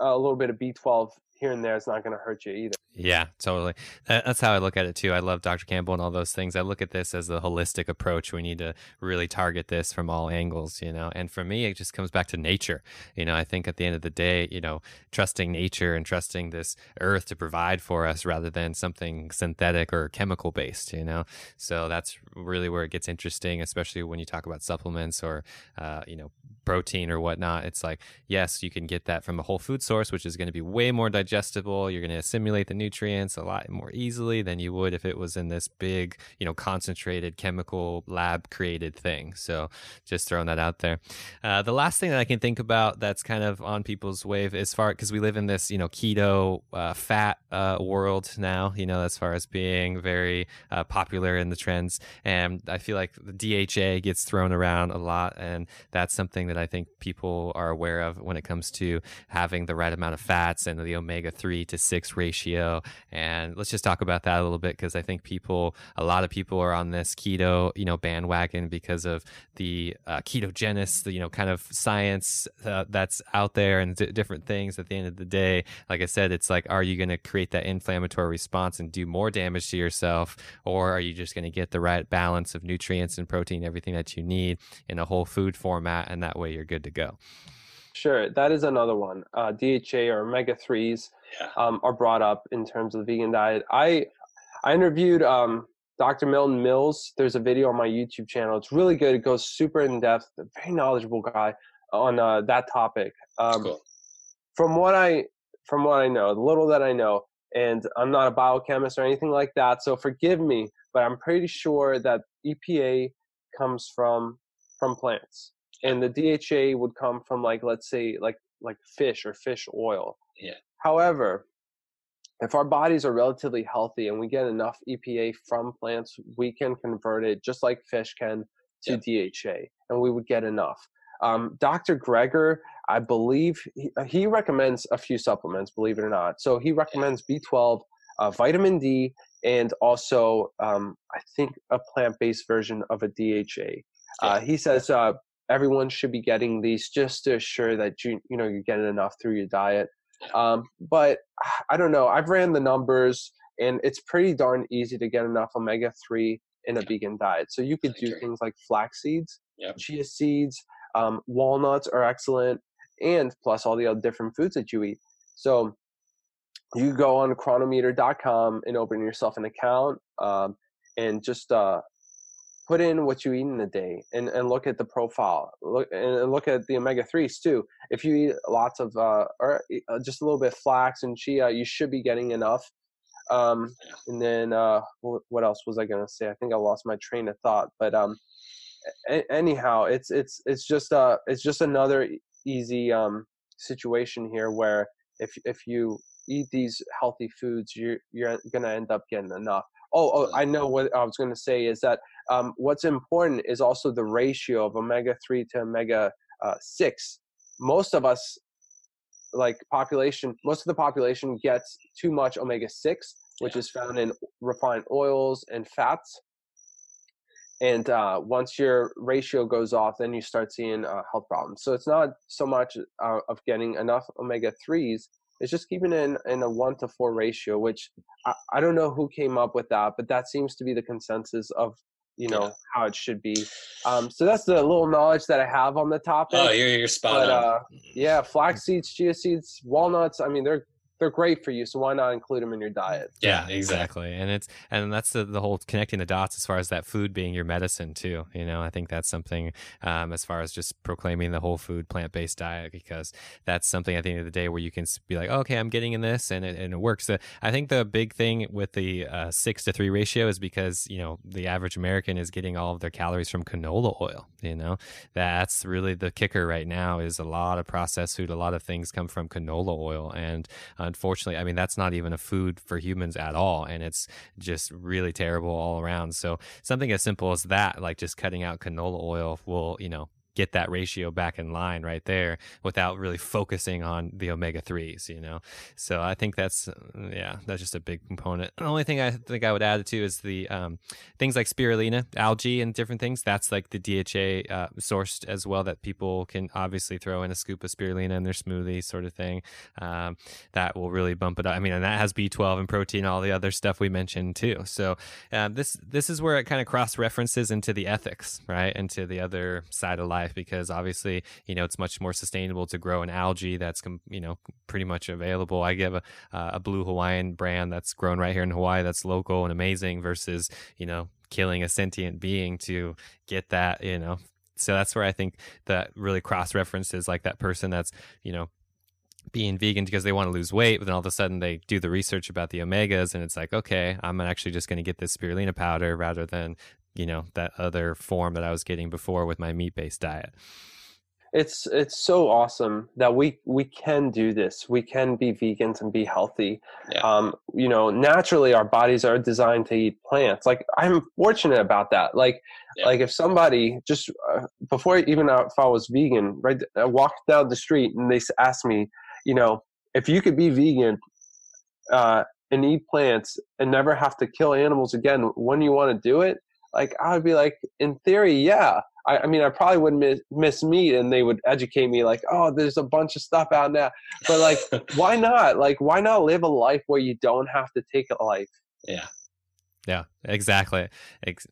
a little bit of B12 here and there is not going to hurt you either. Yeah, totally. That's how I look at it too. I love Dr. Campbell and all those things. I look at this as a holistic approach. We need to really target this from all angles, you know. And for me, it just comes back to nature. You know, I think at the end of the day, you know, trusting nature and trusting this earth to provide for us rather than something synthetic or chemical based, you know. So that's really where it gets interesting, especially when you talk about supplements or, uh, you know, protein or whatnot. It's like, yes, you can get that from a whole food source, which is going to be way more digestible. You're going to assimilate the nutrients a lot more easily than you would if it was in this big, you know, concentrated chemical lab created thing. So just throwing that out there. Uh, the last thing that I can think about that's kind of on people's wave as far because we live in this, you know, keto uh, fat uh, world now, you know, as far as being very uh, popular in the trends. And I feel like the DHA gets thrown around a lot. And that's something that I think people are aware of when it comes to having the right amount of fats and the omega 3 to 6 ratio. And let's just talk about that a little bit because I think people, a lot of people are on this keto, you know, bandwagon because of the uh, ketogenesis, the, you know, kind of science uh, that's out there and d- different things at the end of the day. Like I said, it's like, are you going to create that inflammatory response and do more damage to yourself? Or are you just going to get the right balance of nutrients and protein, everything that you need in a whole food format? And that way you're good to go. Sure, that is another one. Uh, DHA or omega threes Yeah. um, are brought up in terms of the vegan diet. I I interviewed um, Dr. Milton Mills. There's a video on my YouTube channel. It's really good. It goes super in depth. Very knowledgeable guy on uh, that topic. Um, cool. From what I from what I know, the little that I know, and I'm not a biochemist or anything like that, so forgive me, but I'm pretty sure that EPA comes from from plants, and the DHA would come from like let's say like like fish or fish oil. Yeah. However, if our bodies are relatively healthy and we get enough EPA from plants, we can convert it just like fish can to DHA, and we would get enough. Um, Dr. Greger, I believe he, uh, he recommends a few supplements, believe it or not. So he recommends B12, uh, vitamin D, and also um, I think a plant-based version of a DHA. Uh, he says uh, everyone should be getting these just to assure that you you know you're getting enough through your diet. Um, but I don't know. I've ran the numbers, and it's pretty darn easy to get enough omega three in a vegan diet. So you could do things like flax seeds, Yep. chia seeds, um, walnuts are excellent, and plus all the other different foods that you eat. So you go on cronometer.com and open yourself an account um, and just uh, put in what you eat in a day and, and look at the profile look and look at the omega-3s too. If you eat lots of uh, or uh, just a little bit of flax and chia you should be getting enough. Um, and then uh, what else was i going to say? I think i lost my train of thought but um, a- anyhow it's it's it's just uh it's just another easy um situation here where if if you eat these healthy foods you're you're gonna end up getting enough. Oh, oh i know what i was gonna say is that um what's important is also the ratio of omega-3 to omega uh, 6 most of us like population most of the population gets too much omega-6 which Yeah. is found in refined oils and fats. And uh, once your ratio goes off then you start seeing uh, health problems. So it's not so much uh, of getting enough omega-3s it's just keeping it in, in a 1 to 4 ratio which I, I don't know who came up with that but that seems to be the consensus of you know Yeah. how it should be um, so that's the little knowledge that i have on the topic Oh, you're you're spot but on. uh, yeah flax seeds chia seeds walnuts i mean they're they're great for you. So why not include them in your diet? Yeah, exactly. And it's and that's the, the whole connecting the dots as far as that food being your medicine too. You know, I think that's something um, as far as just proclaiming the whole food plant based diet because that's something at the end of the day where you can be like, oh, okay, I'm getting in this and it, and it works. Uh, I think the big thing with the uh, six to three ratio is because you know the average American is getting all of their calories from canola oil. You know, that's really the kicker right now is a lot of processed food, a lot of things come from canola oil and unfortunately, I mean, that's not even a food for humans at all. And it's just really terrible all around. So something as simple as that, like just cutting out canola oil will, you know, get that ratio back in line right there without really focusing on the omega 3s you know? So i think that's yeah that's just a big component. The only thing i think i would add to is the um, things like spirulina algae and different things that's like the dha uh, sourced as well that people can obviously throw in a scoop of spirulina in their smoothie sort of thing. Um, that will really bump it up. I mean and that has b12 and protein all the other stuff we mentioned too. So uh, this this is where it kind of cross references into the ethics right? Into the other side of life life because obviously you know it's much more sustainable to grow an algae that's you know pretty much available. I give a, uh, a blue Hawaiian brand that's grown right here in Hawaii that's local and amazing versus you know killing a sentient being to get that you know so that's where i think that really cross references like that person that's you know being vegan because they want to lose weight, but then all of a sudden they do the research about the omegas and it's like, okay, I'm actually just going to get this spirulina powder rather than you know that other form that I was getting before with my meat based diet. It's it's so awesome that we we can do this. We can be vegans and be healthy. Yeah. Um, you know, naturally our bodies are designed to eat plants. Like I'm fortunate about that. Like yeah. like if somebody just uh, before even if I was vegan, right, I walked down the street and they asked me, you know, if you could be vegan uh, and eat plants and never have to kill animals again, when you want to do it? Like I would be like, in theory, yeah. I, I mean, I probably would miss, miss meat, and they would educate me like, oh, there's a bunch of stuff out now. But like, why not? Like, why not live a life where you don't have to take a life? Yeah, yeah, exactly. Ex-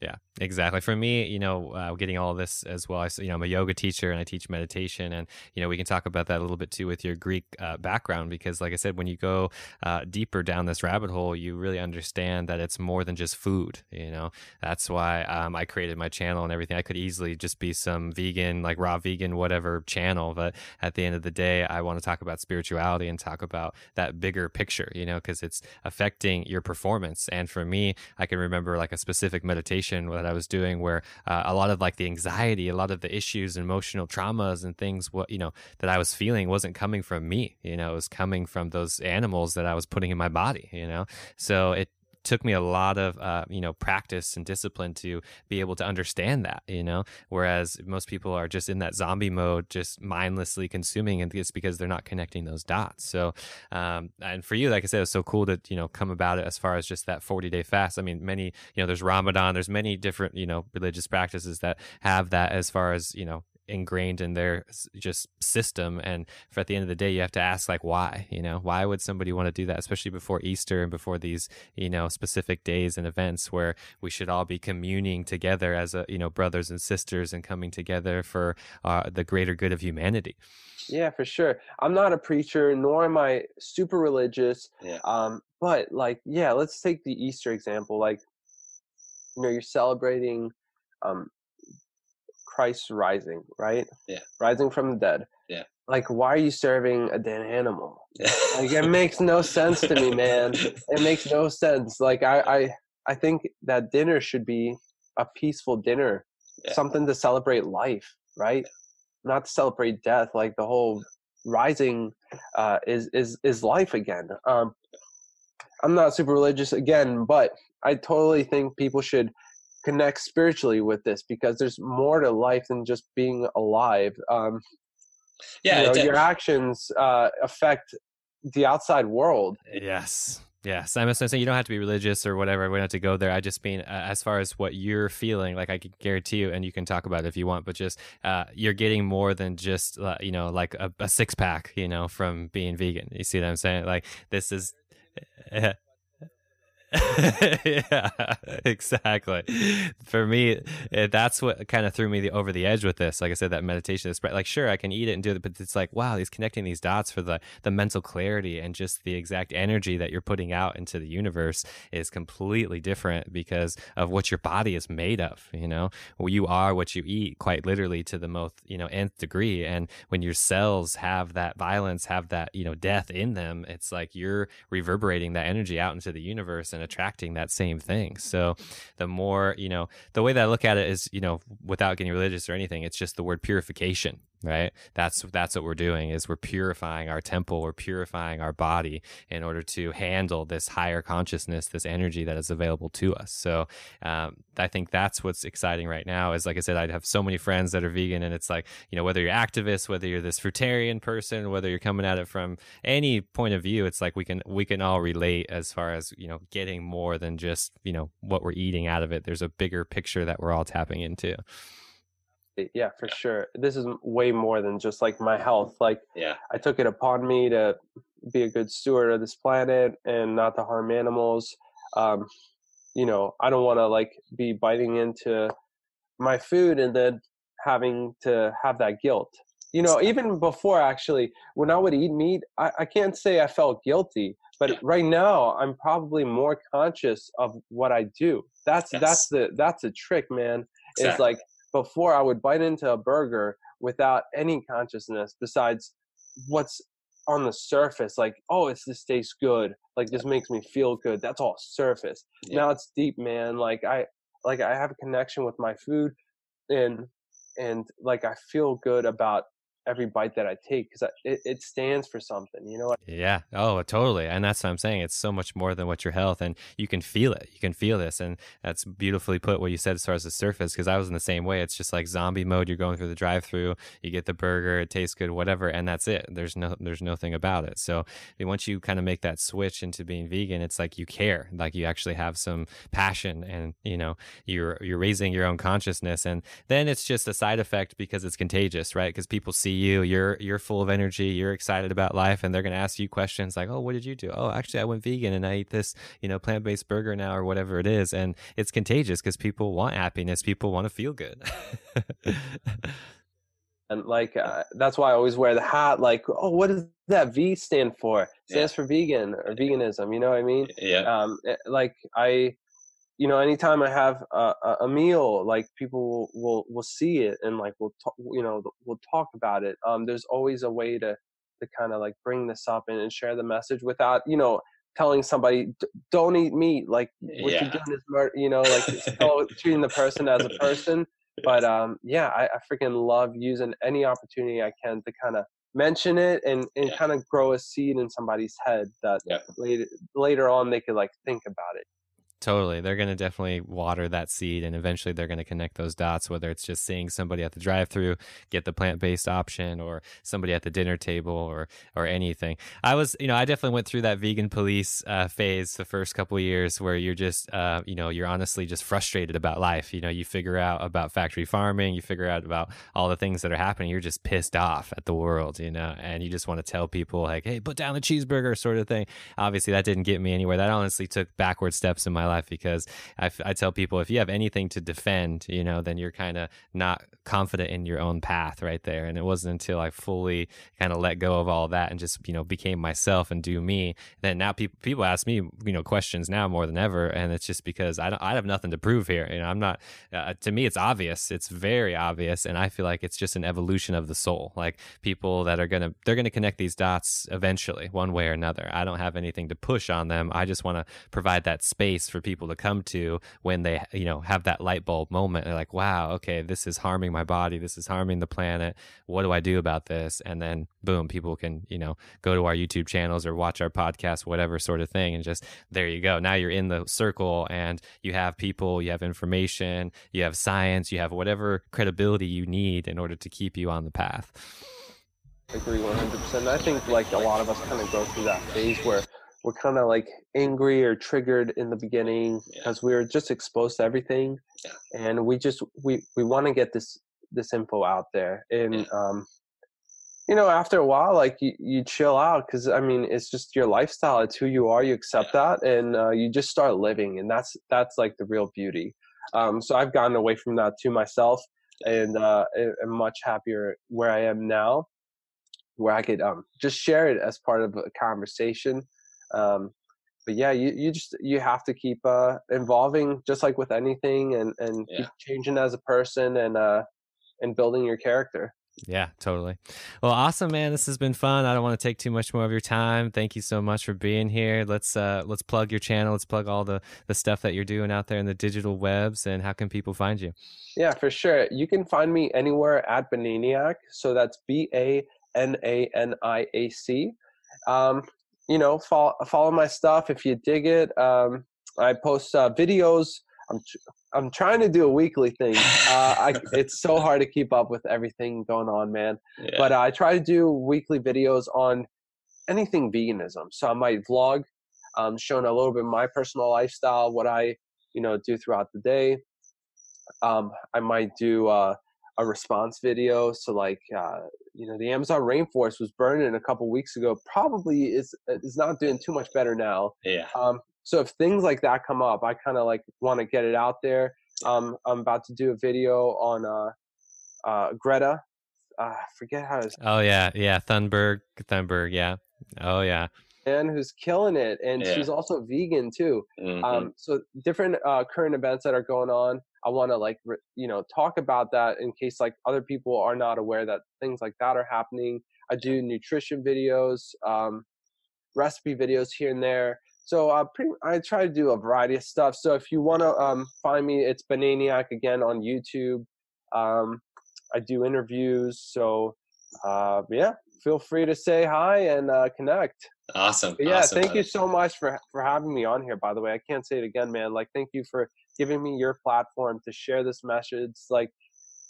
yeah, exactly. For me, you know, uh, getting all this as well. I, you know, I'm a yoga teacher and I teach meditation, and you know, we can talk about that a little bit too with your Greek uh, background because, like I said, when you go uh, deeper down this rabbit hole, you really understand that it's more than just food. You know, that's why um, I created my channel and everything. I could easily just be some vegan, like raw vegan, whatever channel, but at the end of the day, I want to talk about spirituality and talk about that bigger picture. You know, because it's affecting your performance. And for me, I can remember like a specific meditation that I was doing where uh, a lot of like the anxiety, a lot of the issues, and emotional traumas and things, what, you know, that I was feeling wasn't coming from me, you know, it was coming from those animals that I was putting in my body, you know? So it took me a lot of uh, you know practice and discipline to be able to understand that you know? Whereas most people are just in that zombie mode just mindlessly consuming and it's because they're not connecting those dots. So um, and for you like i said it's so cool to you know come about it as far as just that 40 day fast. I mean many you know there's ramadan there's many different you know religious practices that have that as far as you know ingrained in their just system and for at the end of the day you have to ask like why you know? Why would somebody want to do that especially before easter and before these you know specific days and events where we should all be communing together as a you know brothers and sisters and coming together for uh, the greater good of humanity. Yeah for sure. I'm not a preacher nor am i super religious yeah. um but like yeah let's take the easter example like you know you're celebrating um Christ rising, right? Yeah. Rising from the dead. Yeah. Like, why are you serving a dead animal? Yeah. like, it makes no sense to me, man. It makes no sense. Like, I, I, I think that dinner should be a peaceful dinner, yeah. something to celebrate life, right? Yeah. Not to celebrate death. Like the whole rising uh, is is is life again. Um, I'm not super religious again, but I totally think people should connect spiritually with this because there's more to life than just being alive. Um, yeah, you know, your actions uh, affect the outside world. Yes. Yes, I'm just saying you don't have to be religious or whatever. We don't have to go there. I just mean uh, as far as what you're feeling, like I can guarantee you, and you can talk about it if you want, but just uh, you're getting more than just uh, you know like a, a six pack, you know, from being vegan. You see what I'm saying? Like this is yeah, exactly. For me, eh, that's what kind of threw me the, over the edge with this. Like I said, that meditation is like, sure, I can eat it and do it, but it's like, wow, he's connecting these dots for the the mental clarity and just the exact energy that you're putting out into the universe is completely different because of what your body is made of. You know, well, you are what you eat, quite literally to the most you know nth degree. And when your cells have that violence, have that you know death in them, it's like you're reverberating that energy out into the universe and attracting that same thing. So the more, you know, the way that I look at it is, you know, without getting religious or anything, it's just the word purification right? That's that's what we're doing is we're purifying our temple we're purifying our body in order to handle this higher consciousness this energy that is available to us. So um, i think that's what's exciting right now is like i said i have so many friends that are vegan and it's like you know whether you're activist whether you're this fruitarian person whether you're coming at it from any point of view it's like we can we can all relate as far as you know getting more than just you know what we're eating out of it. There's a bigger picture that we're all tapping into yeah for sure this is way more than just like my health like yeah i took it upon me to be a good steward of this planet and not to harm animals um you know i don't want to like be biting into my food and then having to have that guilt you know even before actually when i would eat meat i, I can't say i felt guilty but yeah. right now i'm probably more conscious of what i do that's yes. that's the that's a trick man exactly. it's like before I would bite into a burger without any consciousness besides what's on the surface like oh it's this tastes good like this makes me feel good. That's all surface. Yeah. now it's deep man. Like i like i have a connection with my food and and like i feel good about every bite that I take because it, it stands for something, you know? Yeah. Oh, totally. And that's what I'm saying. It's so much more than what your health, and you can feel it. You can feel this. And that's beautifully put what you said as far as the surface, because I was in the same way. It's just like zombie mode. You're going through the drive through, you get the burger, it tastes good, whatever, and that's it. There's no, there's nothing about it. So eh, once you kind of make that switch into being vegan, it's like you care, like you actually have some passion and, you know, you're, you're raising your own consciousness. And then it's just a side effect because it's contagious, right? Because people see you you're you're full of energy you're excited about life and they're going to ask you questions like oh what did you do? Oh actually i went vegan and i eat this you know plant-based burger now or whatever it is and it's contagious because people want happiness people want to feel good. And like uh, that's why i always wear the hat like oh what does that v stand for? It stands yeah. for vegan or veganism you know what i mean? Yeah. Um eh, like i you know anytime i have a, a meal like people will, will, will see it and like we'll talk you know we'll talk about it um there's always a way to to kind of like bring this up and, and share the message without you know telling somebody don't eat meat like what yeah. you're doing is murder you know like still treating the person as a person but um yeah I, I freaking love using any opportunity i can to kind of mention it and, and yeah. kind of grow a seed in somebody's head that yeah. later later on they could like think about it Totally. They're going to definitely water that seed and eventually they're going to connect those dots, whether it's just seeing somebody at the drive through get the plant based option or somebody at the dinner table or, or anything. I was, you know, I definitely went through that vegan police uh, phase the first couple years where you're just, uh, you know, you're honestly just frustrated about life. You know, you figure out about factory farming, you figure out about all the things that are happening. You're just pissed off at the world, you know, and you just want to tell people, like, hey, put down the cheeseburger sort of thing. Obviously, that didn't get me anywhere. That honestly took backward steps in my life because I, I tell people if you have anything to defend, you know, then you're kind of not confident in your own path right there. And it wasn't until I fully kind of let go of all that and just, you know, became myself and do me. Then now people, people ask me, you know, questions now more than ever. And it's just because I don't, I have nothing to prove here. You know, I'm not, uh, to me, it's obvious. It's very obvious. And I feel like it's just an evolution of the soul. Like people that are going to, they're going to connect these dots eventually, one way or another. I don't have anything to push on them. I just want to provide that space for people to come to when they you know have that light bulb moment. They're like wow okay this is harming my body. This is harming the planet. What do i do about this? And then boom people can you know go to our youtube channels or watch our podcast whatever sort of thing and just there you go. Now you're in the circle and you have people you have information you have science you have whatever credibility you need in order to keep you on the path. I agree 100%. I think like a lot of us kind of go through that phase where we're kind of like angry or triggered in the beginning because yeah. we were just exposed to everything yeah. and we just we we want to get this this info out there and yeah. um you know, after a while, like you, you chill out because I mean, it's just your lifestyle. It's who you are. You accept that, and uh, you just start living, and that's that's like the real beauty. Um, so I've gotten away from that to myself, and uh, I'm much happier where I am now, where I could um, just share it as part of a conversation. Um, but yeah, you, you just you have to keep uh, involving, just like with anything, and and Yeah. keep changing as a person, and uh, and building your character. Yeah, totally. Well, awesome, man. This has been fun. I don't want to take too much more of your time. Thank you so much for being here. Let's uh let's plug your channel. Let's plug all the the stuff that you're doing out there in the digital webs and how can people find you? Yeah, for sure. You can find me anywhere at Bananiac. So that's B A N A N I A C. Um, you know, follow, follow my stuff if you dig it. Um, I post uh, videos. I'm tr- I'm trying to do a weekly thing. Uh, I, it's so hard to keep up with everything going on, man. Yeah. But uh, I try to do weekly videos on anything veganism. So I might vlog, um, showing a little bit of my personal lifestyle, what I you know do throughout the day. Um, I might do uh, a response video. So like uh, you know the Amazon rainforest was burning a couple weeks ago. Probably is is not doing too much better now. yeah. Um, so if things like that come up, I kind of like want to get it out there. Um, I'm about to do a video on uh, uh, Greta. Uh, I forget how Oh yeah, yeah, Thunberg, Thunberg, yeah. Oh yeah. Man who's killing it, and Yeah. she's also vegan too. Mhm. Um, so different uh, current events that are going on. I want to like re- you know talk about that in case like other people are not aware that things like that are happening. I do nutrition videos, um, recipe videos here and there. So uh, pretty, I try to do a variety of stuff. So if you want to um, find me, it's Bananiac again on YouTube. Um, I do interviews. So uh, yeah, feel free to say hi and uh, connect. Awesome. But yeah, awesome, thank you so much for for having me on here. By the way, I can't say it again, man. Like, thank you for giving me your platform to share this message. Like,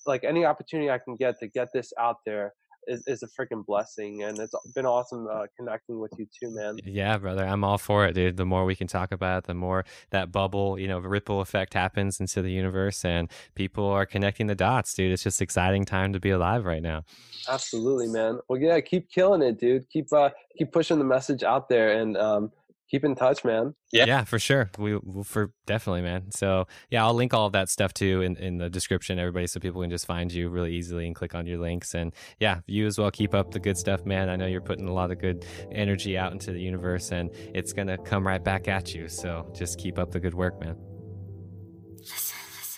like any opportunity I can get to get this out there is, is a freaking blessing, and it's been awesome uh, connecting with you too, man. Yeah, brother. I'm all for it, dude. The more we can talk about it, the more that bubble, you know, ripple effect happens into the universe and people are connecting the dots, dude. It's just exciting time to be alive right now. Absolutely, man. Well, yeah, keep killing it, dude. Keep uh, keep pushing the message out there, and um, keep in touch, man. Yeah. yeah, for sure. We we- for definitely, man. So yeah, I'll link all of that stuff too in, in the description, everybody, so people can just find you really easily and click on your links. And yeah, you as well. Keep up the good stuff, man. I know you're putting a lot of good energy out into the universe, and it's gonna come right back at you. So just keep up the good work, man.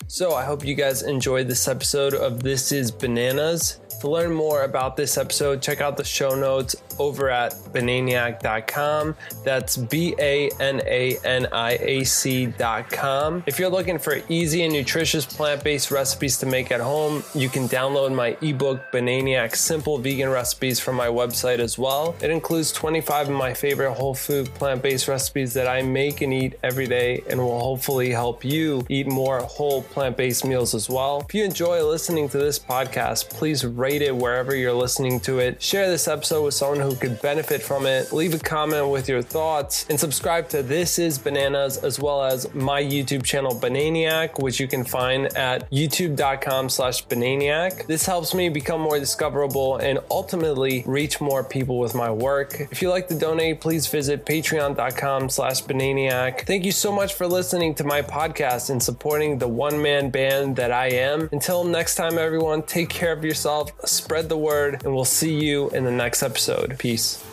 So I hope you guys enjoyed this episode of This is Bananas. To learn more about this episode, check out the show notes over at bananiac.com. That's B A N A N I A C.com. If you're looking for easy and nutritious plant based recipes to make at home, you can download my ebook, Bananiac Simple Vegan Recipes, from my website as well. It includes 25 of my favorite whole food plant based recipes that I make and eat every day and will hopefully help you eat more whole plant based meals as well. If you enjoy listening to this podcast, please rate it wherever you're listening to it. Share this episode with someone who could benefit from it. Leave a comment with your thoughts and subscribe to This is Bananas as well as my YouTube channel Bananiac, which you can find at youtube.com slash Bananiac. This helps me become more discoverable and ultimately reach more people with my work. If you like to donate, please visit patreon.com slash Bananiac. Thank you so much for listening to my podcast and supporting the one man band that I am. Until next time, everyone, take care of yourself, spread the word, and we'll see you in the next episode. Peace.